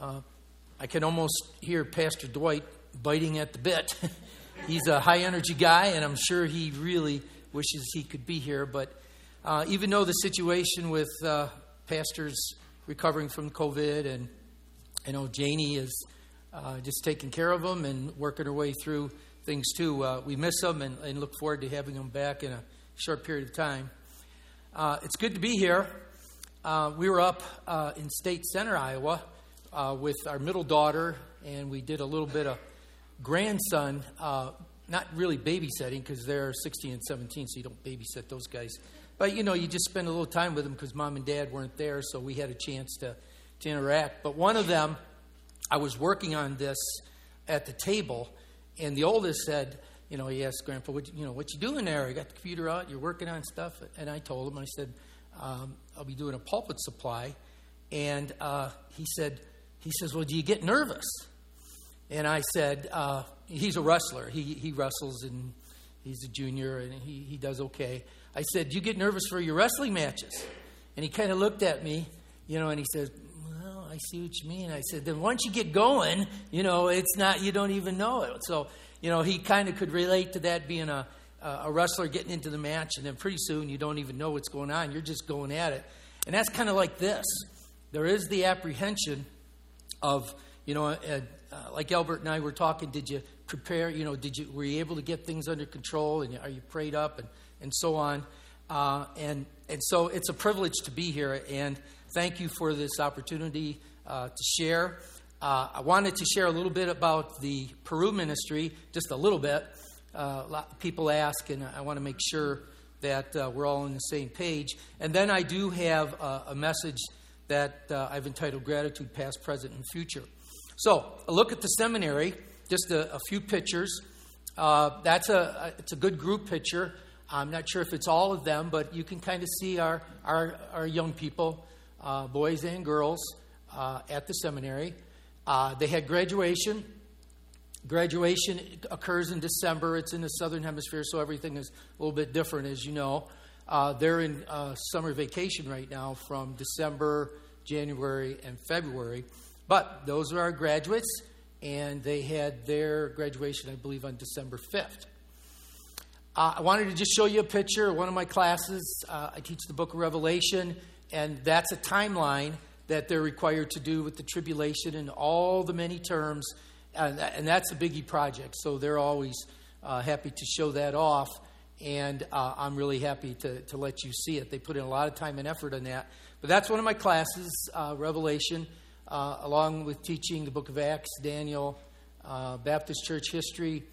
Uh, I can almost hear Pastor Dwight biting at the bit. He's a high energy guy, and I'm sure he really wishes he could be here. But uh, even though the situation with uh, pastors recovering from COVID, and I know Janie is uh, just taking care of them and working her way through things too. Uh, we miss them and, and, look forward to having them back in a short period of time. Uh, it's good to be here. We were up in State Center, Iowa, with our middle daughter, and we did a little bit of grandson, uh, not really babysitting because they're 16 and 17, so you don't babysit those guys. But you know, you just spend a little time with them because mom and dad weren't there, so we had a chance to, to interact. But one of them, I was working on this at the table, and the oldest said, you know, he asked Grandpa, what, you know, what you doing there? You got the computer out, you're working on stuff. And I told him, I said, um, I'll be doing a pulpit supply. And uh, he said, he says, well, do you get nervous? And I said, uh, he's a wrestler. He, he wrestles and he's a junior and he, he does okay. I said, do you get nervous for your wrestling matches? And he kind of looked at me, you know, and he says, well, I see what you mean. I said, then once you get going, you know, it's not, you don't even know it. So, you know, he kind of could relate to that being a, a wrestler getting into the match, and then pretty soon you don't even know what's going on. You're just going at it. And that's kind of like this there is the apprehension of, you know, uh, uh, like Albert and I were talking, did you prepare, you know, did you, were you able to get things under control and are you prayed up and, and so on? Uh, and, and so it's a privilege to be here and thank you for this opportunity uh, to share. Uh, I wanted to share a little bit about the Peru ministry, just a little bit. Uh, people ask, and I want to make sure that we're all on the same page. And then I do have a message that uh, I've entitled Gratitude Past, Present, and Future. So, a look at the seminary, just a, a few pictures. Uh, that's a, it's a good group picture. I'm not sure if it's all of them, but you can kind of see our, our, our young people, uh, boys and girls, uh, at the seminary. Uh, they had graduation. Graduation occurs in December. It's in the southern hemisphere, so everything is a little bit different, as you know. Uh, they're in uh, summer vacation right now from December, January, and February. But those are our graduates, and they had their graduation, I believe, on December 5th. Uh, I wanted to just show you a picture of one of my classes. Uh, I teach the book of Revelation, and that's a timeline that they're required to do with the tribulation and all the many terms. And, and that's a biggie project, so they're always uh, happy to show that off. And uh, I'm really happy to, to let you see it. They put in a lot of time and effort on that. But that's one of my classes, uh, Revelation, uh, along with teaching the book of Acts, Daniel, uh, Baptist Church history,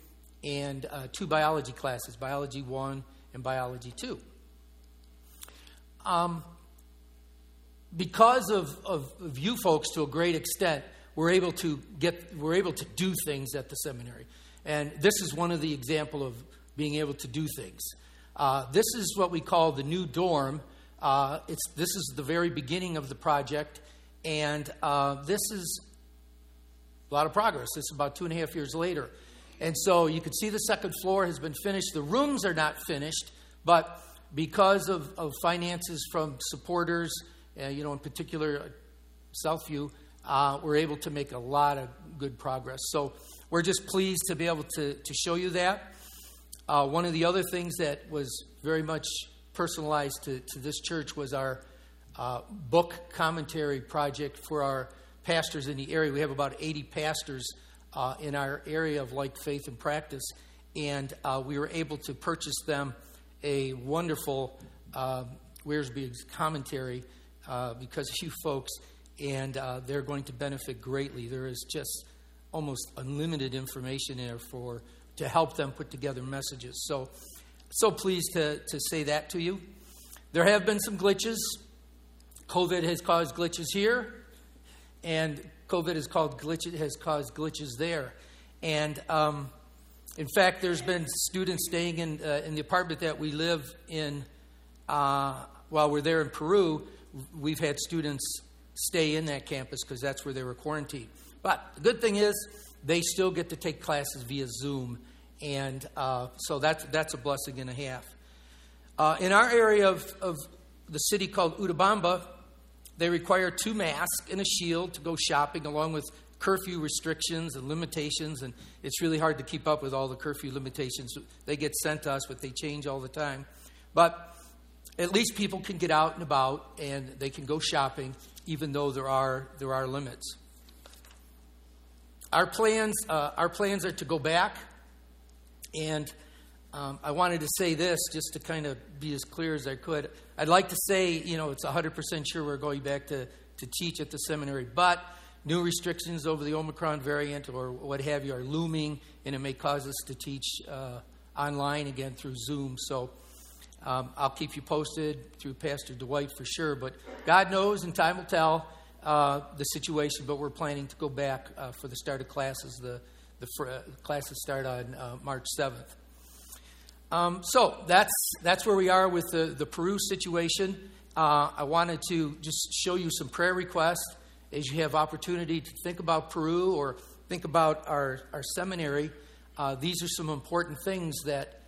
and uh, two biology classes Biology 1 and Biology 2. Um, because of, of, of, you folks, to a great extent, we're able to get we're able to do things at the seminary, and this is one of the example of being able to do things. Uh, this is what we call the new dorm. Uh, it's this is the very beginning of the project, and uh, this is a lot of progress. This is about two and a half years later. And so you can see the second floor has been finished. The rooms are not finished, but because of, of finances from supporters, uh, you know, in particular uh, Southview, uh, we're able to make a lot of good progress. So we're just pleased to be able to, to show you that. Uh, one of the other things that was very much personalized to, to this church was our uh, book commentary project for our pastors in the area. We have about 80 pastors uh, in our area of like faith and practice, and uh, we were able to purchase them a wonderful uh, Wiersbe's commentary because of you folks, and uh, they're going to benefit greatly. There is just almost unlimited information there for to help them put together messages. So, so pleased to, to say that to you. There have been some glitches. COVID has caused glitches here, and COVID has, called glitches, has caused glitches there. And um, in fact, there's been students staying in, uh, in the apartment that we live in uh, while we're there in Peru. We've had students stay in that campus because that's where they were quarantined. But the good thing is, they still get to take classes via Zoom. And uh, so that's, that's a blessing and a half. Uh, in our area of, of the city called Utcubamba, They require two masks and a shield to go shopping, along with curfew restrictions and limitations. And it's really hard to keep up with all the curfew limitations. They get sent to us, but they change all the time. But at least people can get out and about and they can go shopping, even though there are, there are limits. Our plans, uh, our plans are to go back, and um, I wanted to say this just to kind of be as clear as I could. I'd like to say, you know, it's 100% sure we're going back to, to teach at the seminary, but new restrictions over the Omicron variant or what have you are looming, and it may cause us to teach uh, online again through Zoom. So um, I'll keep you posted through Pastor Dwight for sure, but God knows, and time will tell uh, the situation, but we're planning to go back uh, for the start of classes. The, the fr- uh, classes start on uh, March 7th. Um, so that's, that's where we are with the, the Peru situation. Uh, I wanted to just show you some prayer requests as you have opportunity to think about Peru or think about our, our seminary. These are some important things that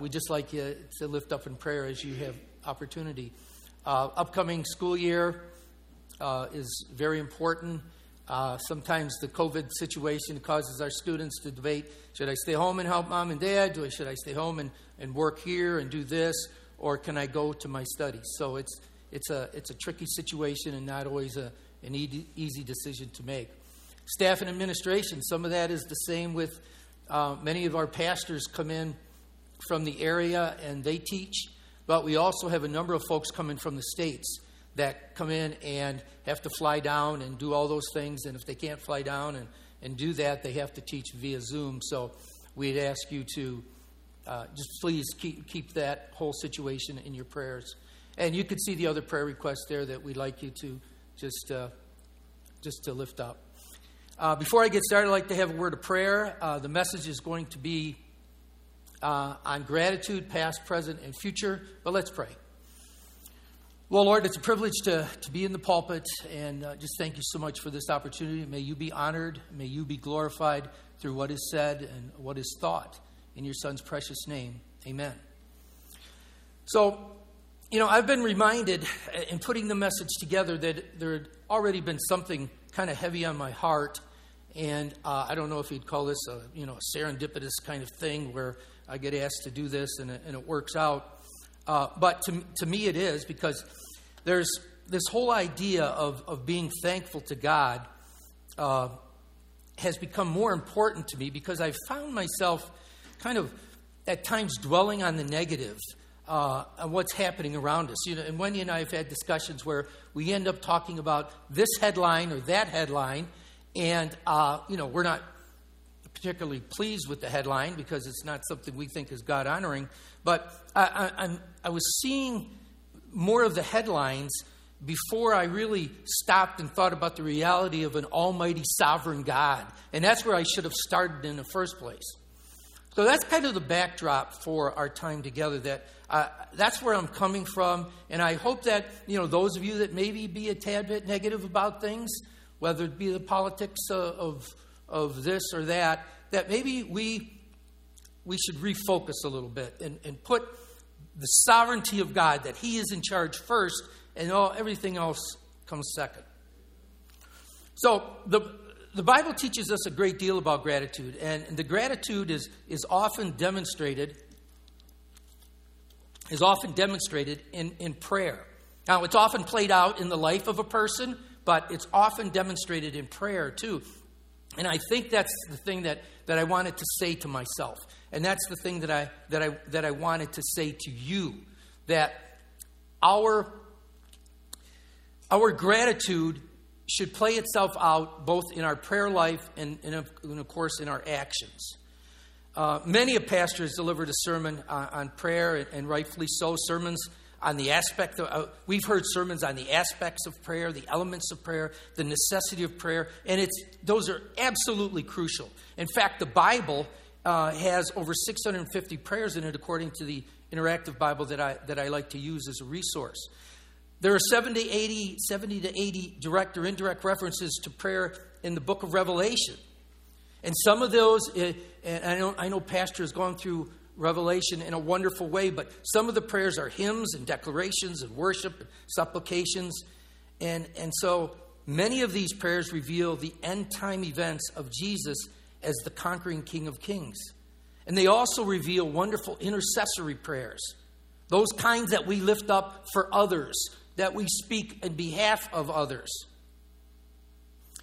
we just like you to lift up in prayer as you have opportunity. upcoming school year, uh, is very important. Uh, sometimes the COVID situation causes our students to debate should I stay home and help mom and dad? Do I, should I stay home and, and work here and do this? Or can I go to my studies? So it's, it's, a, it's a tricky situation and not always a, an easy, easy decision to make. Staff and administration, some of that is the same with uh, many of our pastors come in from the area and they teach, but we also have a number of folks coming from the States that come in and have to fly down and do all those things. And if they can't fly down and, and do that, they have to teach via Zoom. So we'd ask you to uh, just please keep, keep that whole situation in your prayers. And you could see the other prayer requests there that we'd like you to just, uh, just to lift up. Uh, before I get started, I'd like to have a word of prayer. Uh, the message is going to be uh, on gratitude, past, present, and future. But let's pray. Well, Lord, it's a privilege to, to be in the pulpit, and uh, just thank you so much for this opportunity. May you be honored. May you be glorified through what is said and what is thought. In your Son's precious name, amen. So, you know, I've been reminded uh, in putting the message together that there had already been something kind of heavy on my heart. And uh, I don't know if you'd call this a, you know, a serendipitous kind of thing where I get asked to do this and it, and it works out. Uh, but to, to me, it is because there's this whole idea of, of being thankful to God uh, has become more important to me because I've found myself kind of at times dwelling on the negative. Uh, on what's happening around us. You know, and Wendy and I have had discussions where we end up talking about this headline or that headline, and uh, you know we're not particularly pleased with the headline because it's not something we think is God honoring. But I, I, I was seeing more of the headlines before I really stopped and thought about the reality of an almighty sovereign God. And that's where I should have started in the first place. So that's kind of the backdrop for our time together. That uh, that's where I'm coming from, and I hope that you know those of you that maybe be a tad bit negative about things, whether it be the politics of, of of this or that, that maybe we, we should refocus a little bit and, and put the sovereignty of God, that He is in charge first, and all, everything else comes second. So the, the Bible teaches us a great deal about gratitude, and the gratitude is, is often demonstrated is often demonstrated in, in prayer. Now, it's often played out in the life of a person, but it's often demonstrated in prayer too. And I think that's the thing that, that I wanted to say to myself. And that's the thing that I, that, I, that I wanted to say to you that our, our gratitude should play itself out both in our prayer life and, and, of, and of course, in our actions. Uh, many a pastor has delivered a sermon on, on prayer, and, and rightfully so. Sermons on the aspect of, uh, we've heard sermons on the aspects of prayer, the elements of prayer, the necessity of prayer, and it's, those are absolutely crucial. In fact, the Bible uh, has over 650 prayers in it, according to the interactive Bible that I, that I like to use as a resource. There are 70 to 80, 70 to 80 direct or indirect references to prayer in the book of Revelation. And some of those, eh, and I know, I know Pastor has gone through revelation in a wonderful way, but some of the prayers are hymns and declarations and worship and supplications. And, and so many of these prayers reveal the end time events of Jesus as the conquering King of Kings. And they also reveal wonderful intercessory prayers, those kinds that we lift up for others, that we speak in behalf of others.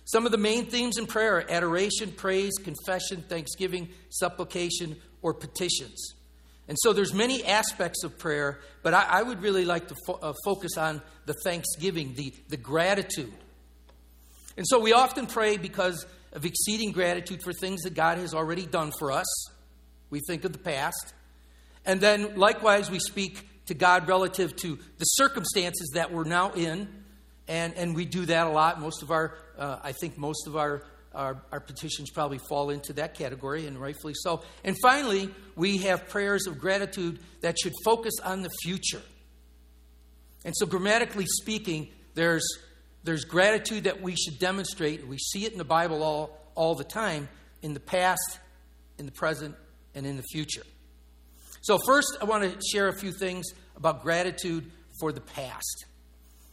Some of the main themes in prayer are adoration, praise, confession, thanksgiving, supplication, or petitions. And so there's many aspects of prayer, but I, I would really like to fo- uh, focus on the thanksgiving, the, the gratitude. And so we often pray because of exceeding gratitude for things that God has already done for us. We think of the past. And then likewise, we speak to God relative to the circumstances that we're now in. And, and we do that a lot. Most of our, uh, I think most of our, our, our petitions probably fall into that category, and rightfully so. And finally, we have prayers of gratitude that should focus on the future. And so, grammatically speaking, there's, there's gratitude that we should demonstrate. We see it in the Bible all, all the time in the past, in the present, and in the future. So, first, I want to share a few things about gratitude for the past.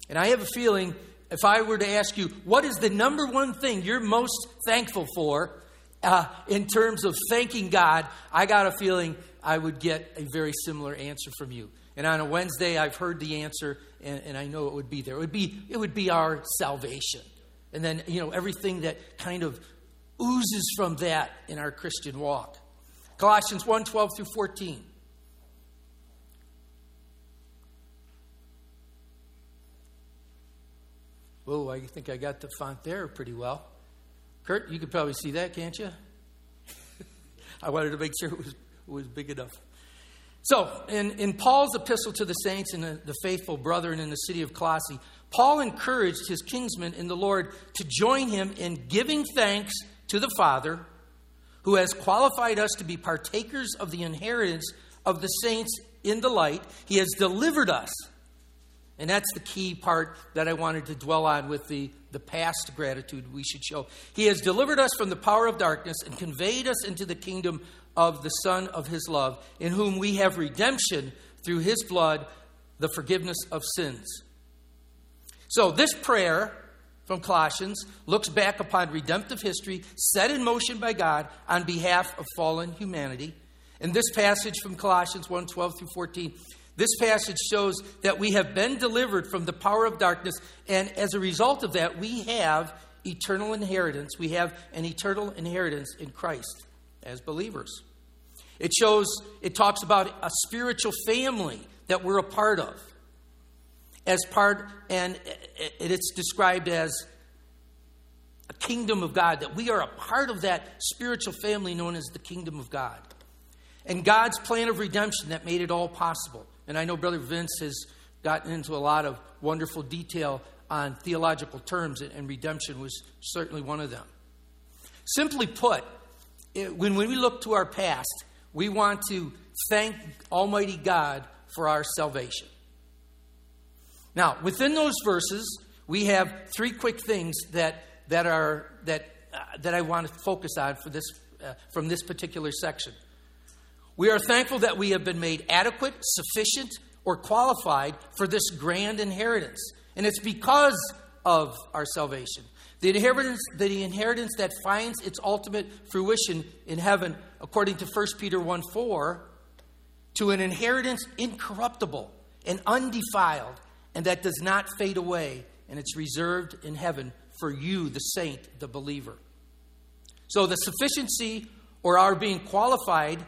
And I have a feeling if I were to ask you, what is the number one thing you're most thankful for uh, in terms of thanking God, I got a feeling I would get a very similar answer from you. And on a Wednesday, I've heard the answer, and, and I know it would be there. It would be, it would be our salvation. And then, you know, everything that kind of oozes from that in our Christian walk. Colossians 1 12 through 14. Oh, I think I got the font there pretty well. Kurt, you could probably see that, can't you? I wanted to make sure it was, it was big enough. So, in, in Paul's epistle to the saints and the, the faithful brethren in the city of Colossae, Paul encouraged his kinsmen in the Lord to join him in giving thanks to the Father who has qualified us to be partakers of the inheritance of the saints in the light. He has delivered us. And that's the key part that I wanted to dwell on with the, the past gratitude we should show. He has delivered us from the power of darkness and conveyed us into the kingdom of the Son of His love, in whom we have redemption through His blood, the forgiveness of sins. So, this prayer from Colossians looks back upon redemptive history set in motion by God on behalf of fallen humanity. And this passage from Colossians 1 12 through 14 this passage shows that we have been delivered from the power of darkness, and as a result of that, we have eternal inheritance. We have an eternal inheritance in Christ as believers. It shows, it talks about a spiritual family that we're a part of. As part, and it's described as a kingdom of God, that we are a part of that spiritual family known as the kingdom of God. And God's plan of redemption that made it all possible. And I know Brother Vince has gotten into a lot of wonderful detail on theological terms, and redemption was certainly one of them. Simply put, when we look to our past, we want to thank Almighty God for our salvation. Now, within those verses, we have three quick things that, that, are, that, uh, that I want to focus on for this, uh, from this particular section. We are thankful that we have been made adequate, sufficient, or qualified for this grand inheritance. And it's because of our salvation. The inheritance, the inheritance that finds its ultimate fruition in heaven, according to 1 Peter 1 4, to an inheritance incorruptible and undefiled, and that does not fade away, and it's reserved in heaven for you, the saint, the believer. So the sufficiency or our being qualified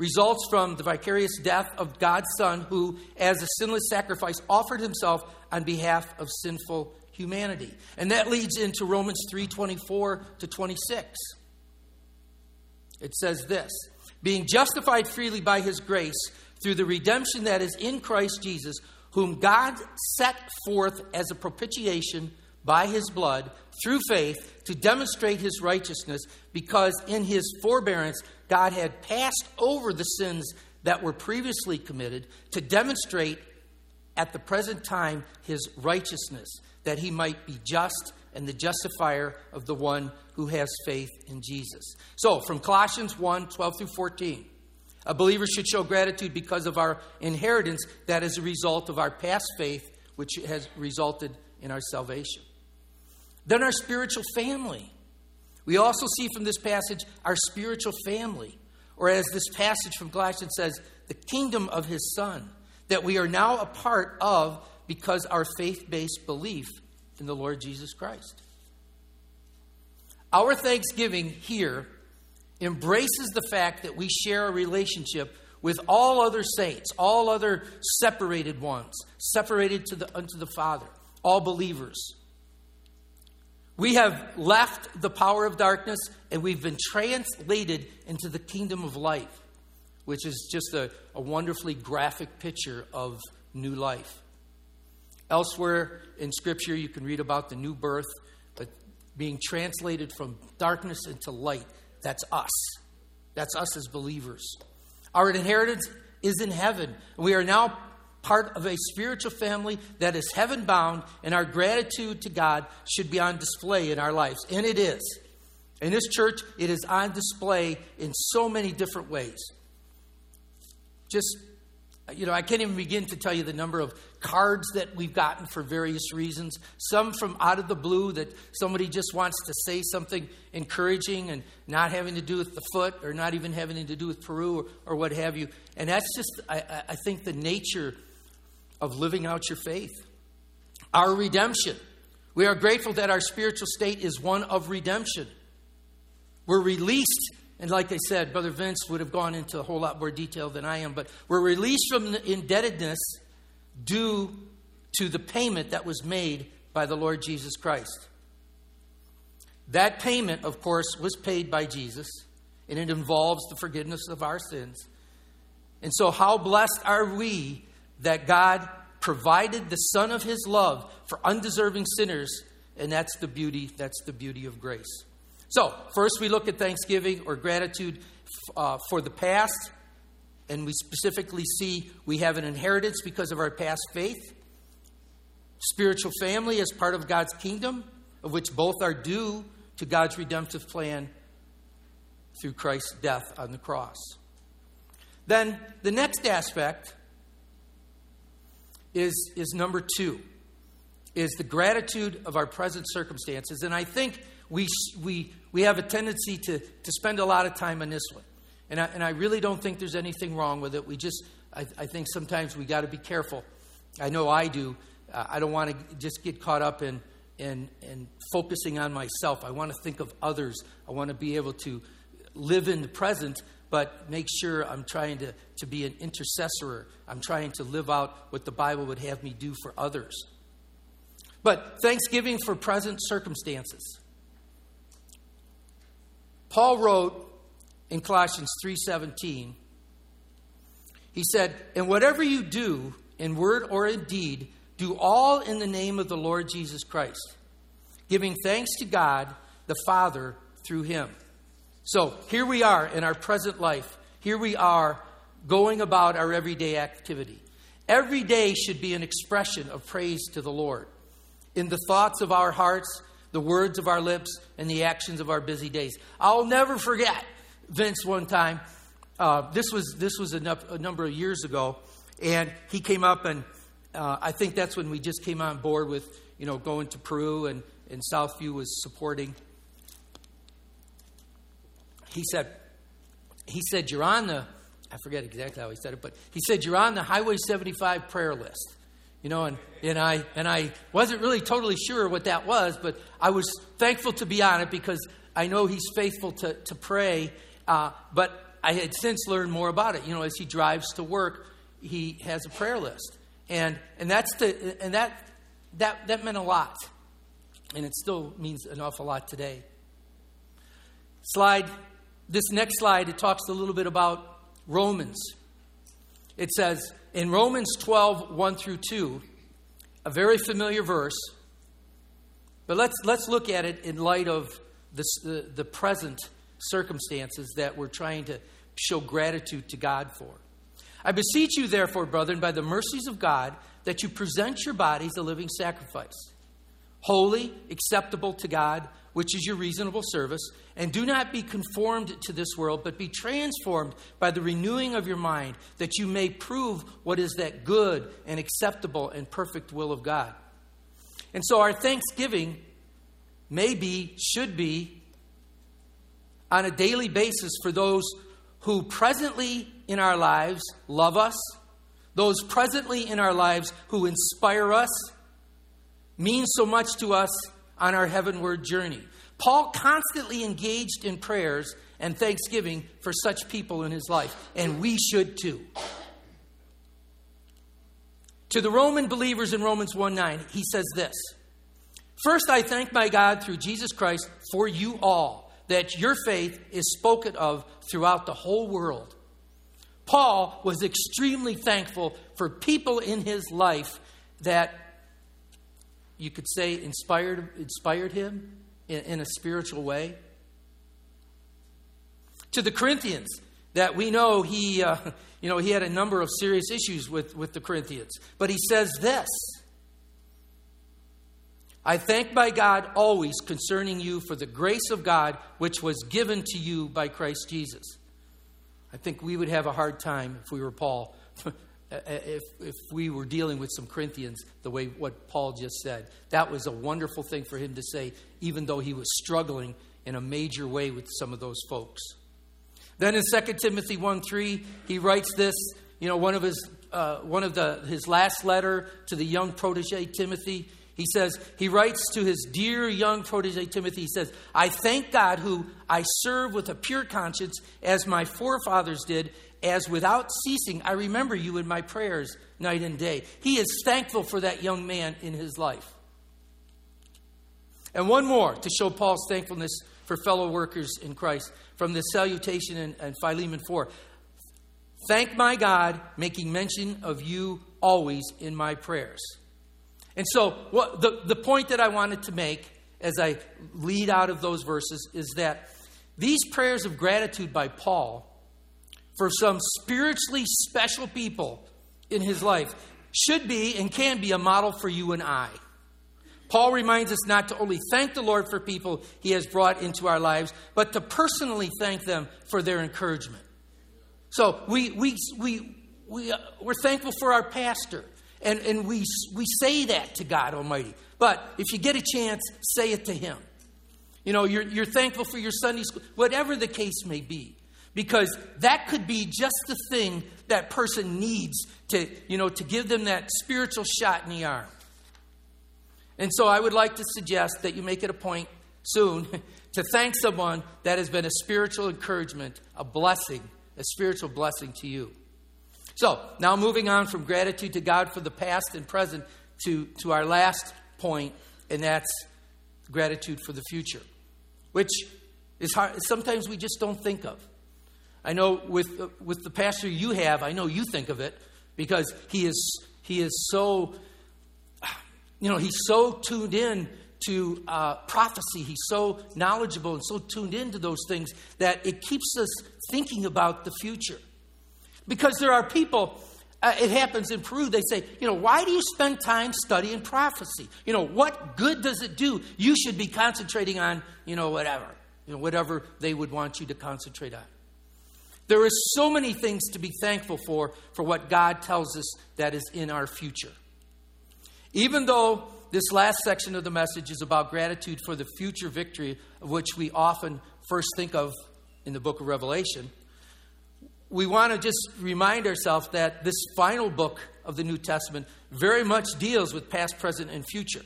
results from the vicarious death of God's Son, who, as a sinless sacrifice, offered himself on behalf of sinful humanity. And that leads into Romans 3 24 to 26. It says this Being justified freely by his grace through the redemption that is in Christ Jesus, whom God set forth as a propitiation by his blood through faith to demonstrate his righteousness, because in his forbearance God had passed over the sins that were previously committed to demonstrate at the present time his righteousness, that he might be just and the justifier of the one who has faith in Jesus. So, from Colossians 1 12 through 14, a believer should show gratitude because of our inheritance that is a result of our past faith, which has resulted in our salvation. Then our spiritual family. We also see from this passage our spiritual family, or as this passage from Galatians says, the kingdom of his son, that we are now a part of because our faith based belief in the Lord Jesus Christ. Our thanksgiving here embraces the fact that we share a relationship with all other saints, all other separated ones, separated to the, unto the Father, all believers. We have left the power of darkness and we've been translated into the kingdom of light, which is just a, a wonderfully graphic picture of new life. Elsewhere in Scripture, you can read about the new birth, but being translated from darkness into light. That's us. That's us as believers. Our inheritance is in heaven. We are now part of a spiritual family that is heaven bound, and our gratitude to God should be on display in our lives. And it is. In this church, it is on display in so many different ways. Just you know, I can't even begin to tell you the number of cards that we've gotten for various reasons. Some from out of the blue that somebody just wants to say something encouraging and not having to do with the foot or not even having to do with Peru or, or what have you. And that's just, I, I think, the nature of living out your faith. Our redemption. We are grateful that our spiritual state is one of redemption. We're released and like I said, Brother Vince would have gone into a whole lot more detail than I am, but we're released from the indebtedness due to the payment that was made by the Lord Jesus Christ. That payment, of course, was paid by Jesus, and it involves the forgiveness of our sins. And so, how blessed are we that God provided the Son of His love for undeserving sinners, and that's the beauty, that's the beauty of grace. So, first we look at thanksgiving or gratitude uh, for the past, and we specifically see we have an inheritance because of our past faith. Spiritual family as part of God's kingdom, of which both are due to God's redemptive plan through Christ's death on the cross. Then the next aspect is, is number two, is the gratitude of our present circumstances. And I think we, we, we have a tendency to, to spend a lot of time on this one. And I, and I really don't think there's anything wrong with it. We just, I, I think sometimes we got to be careful. I know I do. Uh, I don't want to just get caught up in, in, in focusing on myself. I want to think of others. I want to be able to live in the present, but make sure I'm trying to, to be an intercessor. I'm trying to live out what the Bible would have me do for others. But thanksgiving for present circumstances. Paul wrote in Colossians 3:17 he said, "And whatever you do in word or in deed, do all in the name of the Lord Jesus Christ, giving thanks to God the Father through him." So, here we are in our present life. Here we are going about our everyday activity. Every day should be an expression of praise to the Lord. In the thoughts of our hearts, the words of our lips, and the actions of our busy days. I'll never forget Vince one time. Uh, this was this was a, a, number of years ago, and he came up, and uh, I think that's when we just came on board with you know going to Peru, and and Southview was supporting. He said, he said you're on the. I forget exactly how he said it, but he said you're on the Highway 75 prayer list. You know, and, and I and I wasn't really totally sure what that was, but I was thankful to be on it because I know he's faithful to, to pray. Uh, but I had since learned more about it. You know, as he drives to work, he has a prayer list. And and that's the and that that that meant a lot. And it still means an awful lot today. Slide this next slide, it talks a little bit about Romans. It says, in Romans 12, 1 through 2, a very familiar verse, but let's, let's look at it in light of this, the, the present circumstances that we're trying to show gratitude to God for. I beseech you, therefore, brethren, by the mercies of God, that you present your bodies a living sacrifice, holy, acceptable to God, which is your reasonable service. And do not be conformed to this world, but be transformed by the renewing of your mind, that you may prove what is that good and acceptable and perfect will of God. And so our thanksgiving may be, should be, on a daily basis for those who presently in our lives love us, those presently in our lives who inspire us, mean so much to us on our heavenward journey. Paul constantly engaged in prayers and thanksgiving for such people in his life, and we should too. To the Roman believers in Romans 1 9, he says this First, I thank my God through Jesus Christ for you all, that your faith is spoken of throughout the whole world. Paul was extremely thankful for people in his life that you could say inspired, inspired him in, in a spiritual way. To the Corinthians, that we know he, uh, you know, he had a number of serious issues with, with the Corinthians. But he says this I thank my God always concerning you for the grace of God which was given to you by Christ Jesus. I think we would have a hard time if we were Paul, if, if we were dealing with some Corinthians the way what Paul just said. That was a wonderful thing for him to say, even though he was struggling in a major way with some of those folks. Then in 2 Timothy 1 3, he writes this, you know, one of his, uh, one of the, his last letter to the young protege Timothy. He says, he writes to his dear young protege Timothy, he says, I thank God who I serve with a pure conscience as my forefathers did, as without ceasing I remember you in my prayers night and day. He is thankful for that young man in his life. And one more to show Paul's thankfulness for fellow workers in Christ from the salutation in, in Philemon 4. Thank my God, making mention of you always in my prayers. And so, what, the, the point that I wanted to make as I lead out of those verses is that these prayers of gratitude by Paul for some spiritually special people in his life should be and can be a model for you and I. Paul reminds us not to only thank the Lord for people he has brought into our lives, but to personally thank them for their encouragement. So we, we, we, we, uh, we're thankful for our pastor. And, and we, we say that to God Almighty. But if you get a chance, say it to Him. You know, you're, you're thankful for your Sunday school, whatever the case may be. Because that could be just the thing that person needs to, you know, to give them that spiritual shot in the arm. And so I would like to suggest that you make it a point soon to thank someone that has been a spiritual encouragement, a blessing, a spiritual blessing to you. So, now moving on from gratitude to God for the past and present to, to our last point, and that's gratitude for the future, which is hard, sometimes we just don't think of. I know with, with the pastor you have, I know you think of it because he is, he is so, you know, he's so tuned in to uh, prophecy. He's so knowledgeable and so tuned into those things that it keeps us thinking about the future. Because there are people, uh, it happens in Peru, they say, you know, why do you spend time studying prophecy? You know, what good does it do? You should be concentrating on, you know, whatever, you know, whatever they would want you to concentrate on. There are so many things to be thankful for, for what God tells us that is in our future. Even though this last section of the message is about gratitude for the future victory, of which we often first think of in the book of Revelation, we want to just remind ourselves that this final book of the New Testament very much deals with past, present, and future.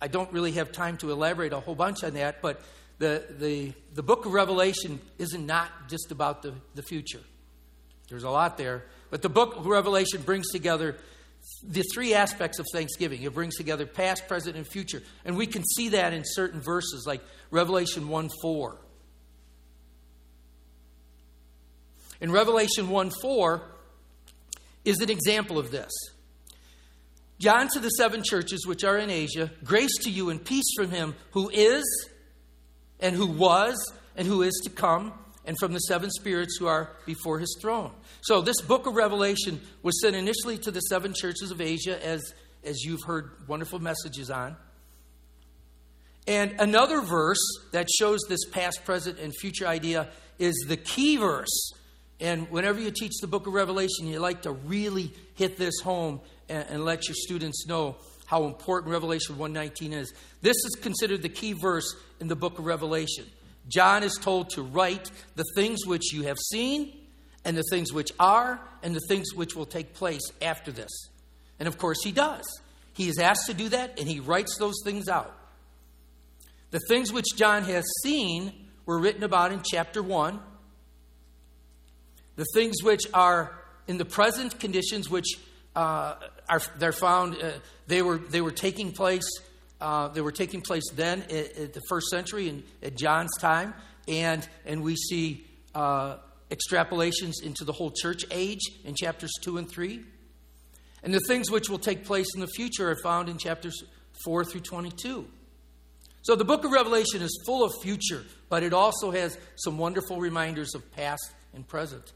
I don't really have time to elaborate a whole bunch on that, but the, the, the book of Revelation isn't not just about the, the future. There's a lot there. But the book of Revelation brings together the three aspects of Thanksgiving. It brings together past, present, and future. And we can see that in certain verses, like Revelation 1 4. In Revelation 1 4 is an example of this. John to the seven churches which are in Asia, grace to you and peace from him who is, and who was, and who is to come, and from the seven spirits who are before his throne. So, this book of Revelation was sent initially to the seven churches of Asia, as, as you've heard wonderful messages on. And another verse that shows this past, present, and future idea is the key verse and whenever you teach the book of Revelation, you like to really hit this home and, and let your students know how important Revelation 119 is. This is considered the key verse in the book of Revelation. John is told to write the things which you have seen, and the things which are, and the things which will take place after this. And of course, he does. He is asked to do that, and he writes those things out. The things which John has seen were written about in chapter 1. The things which are in the present conditions, which uh, are they're found, uh, they were they were taking place. Uh, they were taking place then at, at the first century in, at John's time, and and we see uh, extrapolations into the whole church age in chapters two and three. And the things which will take place in the future are found in chapters 4 through 22. So the book of Revelation is full of future, but it also has some wonderful reminders of past and present.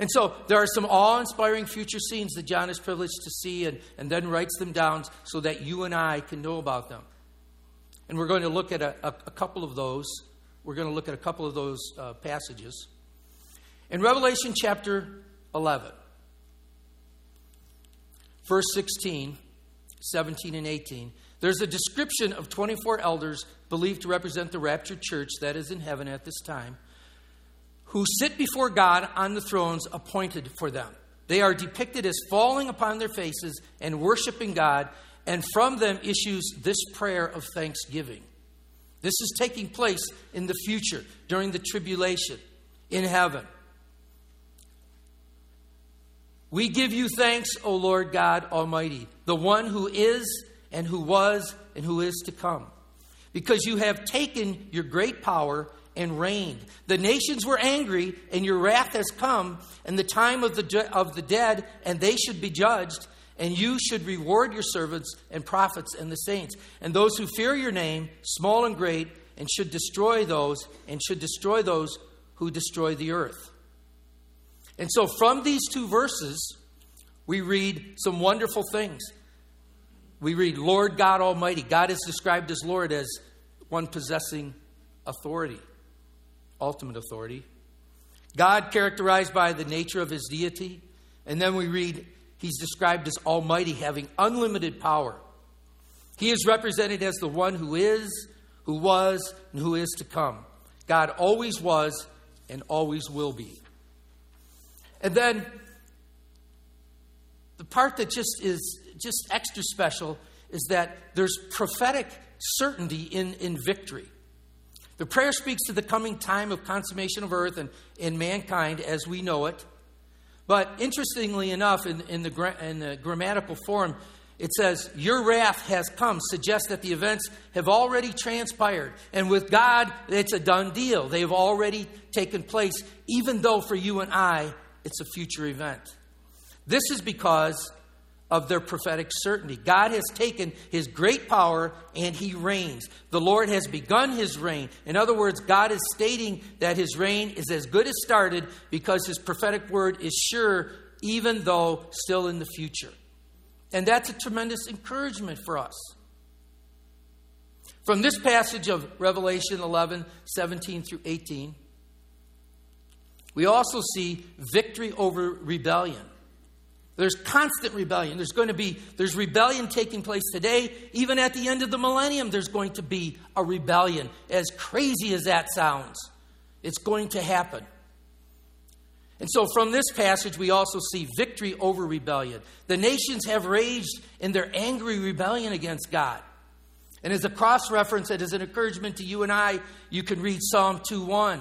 And so there are some awe inspiring future scenes that John is privileged to see and, and then writes them down so that you and I can know about them. And we're going to look at a, a, a couple of those. We're going to look at a couple of those uh, passages. In Revelation chapter 11, verse 16, 17, and 18, there's a description of 24 elders believed to represent the raptured church that is in heaven at this time, who sit before God on the thrones appointed for them. They are depicted as falling upon their faces and worshiping God, and from them issues this prayer of thanksgiving. This is taking place in the future, during the tribulation, in heaven. We give you thanks, O Lord God Almighty, the one who is and who was and who is to come, because you have taken your great power and reigned. The nations were angry, and your wrath has come, and the time of the, of the dead, and they should be judged, and you should reward your servants and prophets and the saints, and those who fear your name, small and great, and should destroy those, and should destroy those who destroy the earth. And so, from these two verses, we read some wonderful things. We read, Lord God Almighty. God is described as Lord as one possessing authority, ultimate authority. God characterized by the nature of his deity. And then we read, he's described as Almighty, having unlimited power. He is represented as the one who is, who was, and who is to come. God always was and always will be. And then the part that just is just extra special is that there's prophetic certainty in, in victory. The prayer speaks to the coming time of consummation of earth and in mankind as we know it. But interestingly enough, in, in, the, in the grammatical form, it says, Your wrath has come, suggests that the events have already transpired. And with God, it's a done deal. They've already taken place, even though for you and I, it's a future event. This is because of their prophetic certainty. God has taken his great power and he reigns. The Lord has begun his reign. In other words, God is stating that his reign is as good as started because his prophetic word is sure, even though still in the future. And that's a tremendous encouragement for us. From this passage of Revelation 11, 17 through 18, we also see victory over rebellion. There's constant rebellion. There's going to be there's rebellion taking place today. Even at the end of the millennium, there's going to be a rebellion. As crazy as that sounds, it's going to happen. And so, from this passage, we also see victory over rebellion. The nations have raged in their angry rebellion against God. And as a cross reference and as an encouragement to you and I, you can read Psalm 2 1.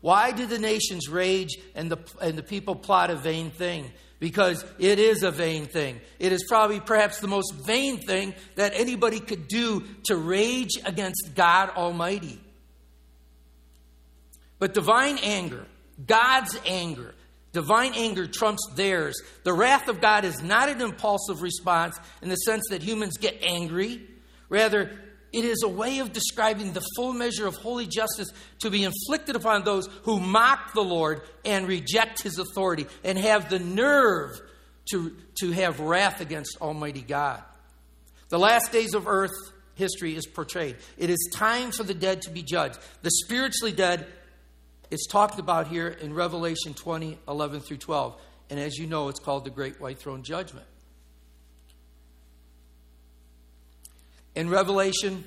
Why do the nations rage and the, and the people plot a vain thing? Because it is a vain thing. It is probably perhaps the most vain thing that anybody could do to rage against God Almighty. But divine anger, God's anger, divine anger trumps theirs. The wrath of God is not an impulsive response in the sense that humans get angry. Rather, it is a way of describing the full measure of holy justice to be inflicted upon those who mock the Lord and reject his authority and have the nerve to, to have wrath against Almighty God. The last days of earth history is portrayed. It is time for the dead to be judged. The spiritually dead is talked about here in Revelation 20, 11 through 12. And as you know, it's called the Great White Throne Judgment. In Revelation,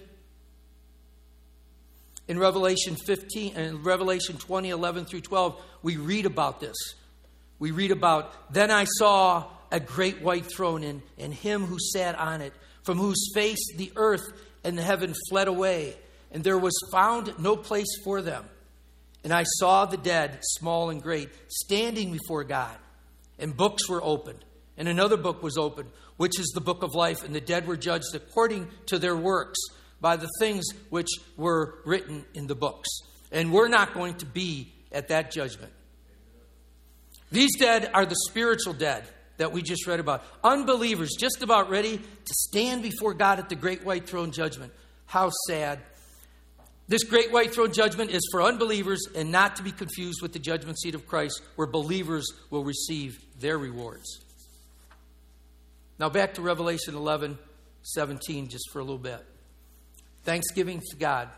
in Revelation 15 and Revelation 20, 11 through 12, we read about this. We read about, then I saw a great white throne and, and him who sat on it, from whose face the earth and the heaven fled away, and there was found no place for them. And I saw the dead, small and great, standing before God, and books were opened. And another book was opened, which is the book of life, and the dead were judged according to their works by the things which were written in the books. And we're not going to be at that judgment. These dead are the spiritual dead that we just read about. Unbelievers just about ready to stand before God at the great white throne judgment. How sad. This great white throne judgment is for unbelievers and not to be confused with the judgment seat of Christ, where believers will receive their rewards. Now back to Revelation 11 17, just for a little bit. Thanksgiving to God.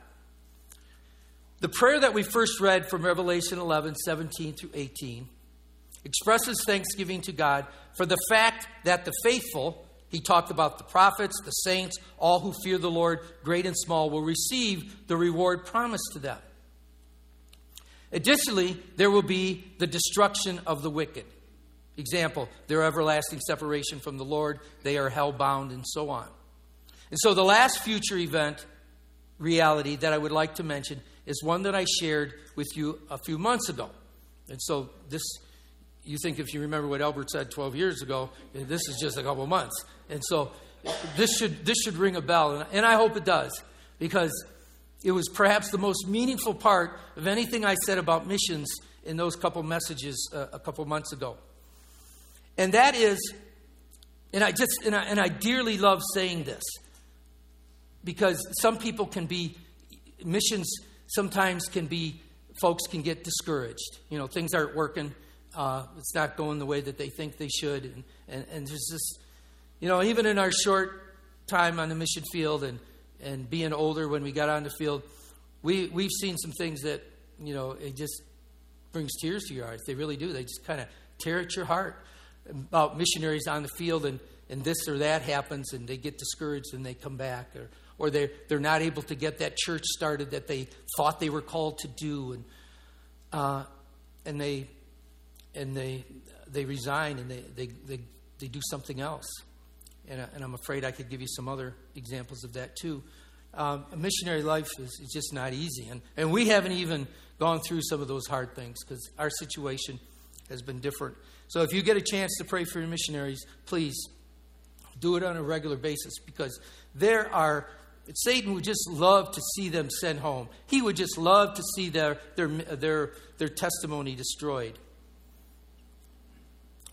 The prayer that we first read from Revelation 11, 17 through 18 expresses thanksgiving to God for the fact that the faithful, he talked about the prophets, the saints, all who fear the Lord, great and small, will receive the reward promised to them. Additionally, there will be the destruction of the wicked. Example, their everlasting separation from the Lord, they are hell bound, and so on. And so the last future event reality that I would like to mention is one that I shared with you a few months ago. And so this you think if you remember what Albert said 12 years ago, this is just a couple months. And so this should this should ring a bell and, I hope it does because it was perhaps the most meaningful part of anything I said about missions in those couple messages uh, a couple months ago. And that is and I just and I, and I dearly love saying this because some people can be, missions sometimes can be, folks can get discouraged. You know, things aren't working, uh, it's not going the way that they think they should. And, and, and there's this, you know, even in our short time on the mission field and, and being older when we got on the field, we, we've seen some things that, you know, it just brings tears to your eyes. They really do. They just kind of tear at your heart about missionaries on the field and, and this or that happens and they get discouraged and they come back or, or they're, they're not able to get that church started that they thought they were called to do, and, uh, and, they, and they, they resign and they, they, they, they do something else. And, uh, and I'm afraid I could give you some other examples of that too. Um, a missionary life is, is just not easy. And, and we haven't even gone through some of those hard things because our situation has been different. So if you get a chance to pray for your missionaries, please do it on a regular basis because there are Satan would just love to see them sent home. He would just love to see their, their, their, their testimony destroyed.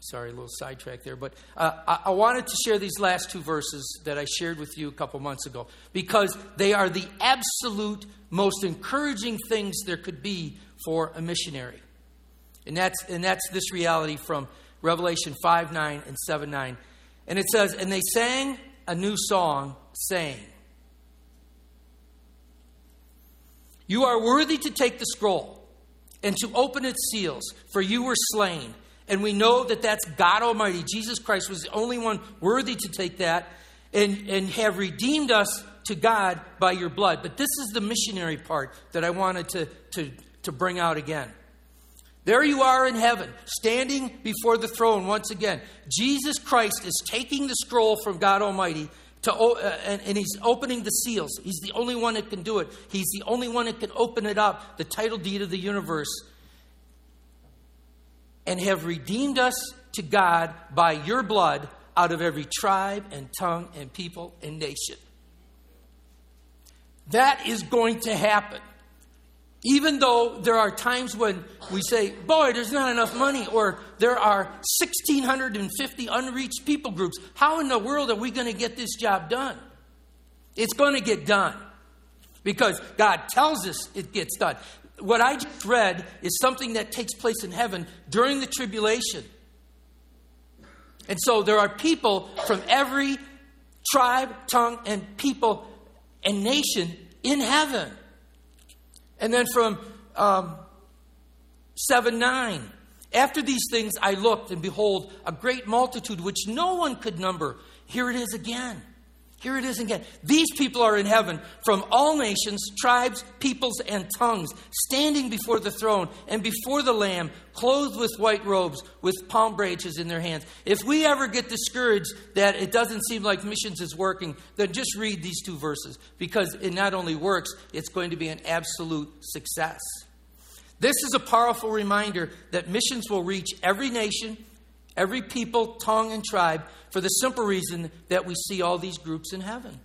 Sorry, a little sidetrack there, but uh, I, I wanted to share these last two verses that I shared with you a couple months ago because they are the absolute most encouraging things there could be for a missionary. And that's, and that's this reality from Revelation 5 9 and 7 9. And it says, And they sang a new song, saying, You are worthy to take the scroll and to open its seals, for you were slain. And we know that that's God Almighty. Jesus Christ was the only one worthy to take that and, and have redeemed us to God by your blood. But this is the missionary part that I wanted to, to, to bring out again. There you are in heaven, standing before the throne once again. Jesus Christ is taking the scroll from God Almighty to, uh, and, and he's opening the seals. He's the only one that can do it. He's the only one that can open it up, the title deed of the universe, and have redeemed us to God by your blood out of every tribe and tongue and people and nation. That is going to happen. Even though there are times when we say, boy, there's not enough money, or there are 1,650 unreached people groups, how in the world are we going to get this job done? It's going to get done because God tells us it gets done. What I just read is something that takes place in heaven during the tribulation. And so there are people from every tribe, tongue, and people and nation in heaven. And then from um, 7 9. After these things I looked, and behold, a great multitude which no one could number. Here it is again. Here it is again. These people are in heaven from all nations, tribes, peoples, and tongues, standing before the throne and before the Lamb, clothed with white robes, with palm branches in their hands. If we ever get discouraged that it doesn't seem like missions is working, then just read these two verses because it not only works, it's going to be an absolute success. This is a powerful reminder that missions will reach every nation, every people, tongue, and tribe for the simple reason that we see all these groups in heaven.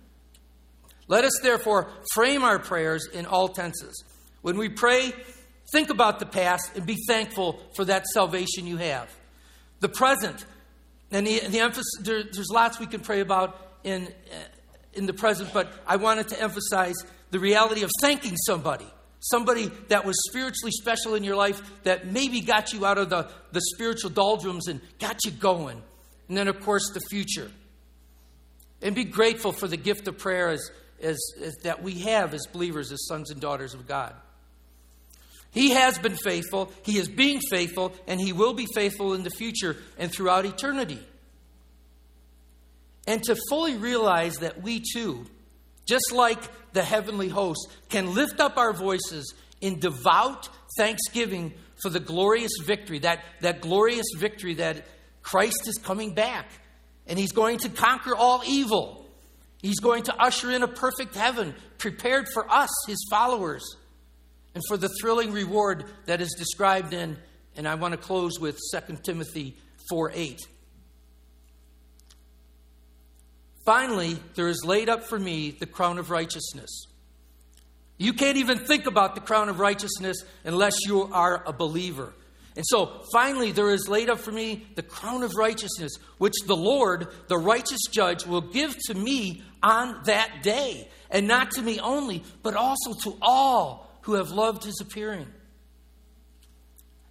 Let us therefore frame our prayers in all tenses. When we pray, think about the past and be thankful for that salvation you have. The present, and the, the emphasis, there, there's lots we can pray about in, in the present, but I wanted to emphasize the reality of thanking somebody. Somebody that was spiritually special in your life that maybe got you out of the, the spiritual doldrums and got you going. And then, of course, the future. And be grateful for the gift of prayer as, as, as, that we have as believers, as sons and daughters of God. He has been faithful, He is being faithful, and He will be faithful in the future and throughout eternity. And to fully realize that we too, just like the heavenly host, can lift up our voices in devout thanksgiving for the glorious victory, that, that glorious victory that Christ is coming back and he's going to conquer all evil. He's going to usher in a perfect heaven prepared for us, his followers, and for the thrilling reward that is described in, and I want to close with 2 Timothy 4 8. Finally, there is laid up for me the crown of righteousness. You can't even think about the crown of righteousness unless you are a believer. And so, finally, there is laid up for me the crown of righteousness, which the Lord, the righteous judge, will give to me on that day. And not to me only, but also to all who have loved his appearing.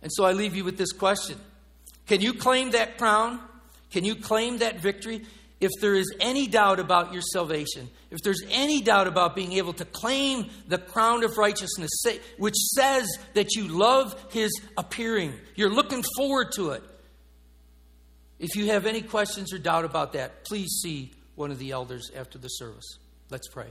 And so I leave you with this question Can you claim that crown? Can you claim that victory? If there is any doubt about your salvation, if there's any doubt about being able to claim the crown of righteousness, which says that you love his appearing, you're looking forward to it. If you have any questions or doubt about that, please see one of the elders after the service. Let's pray.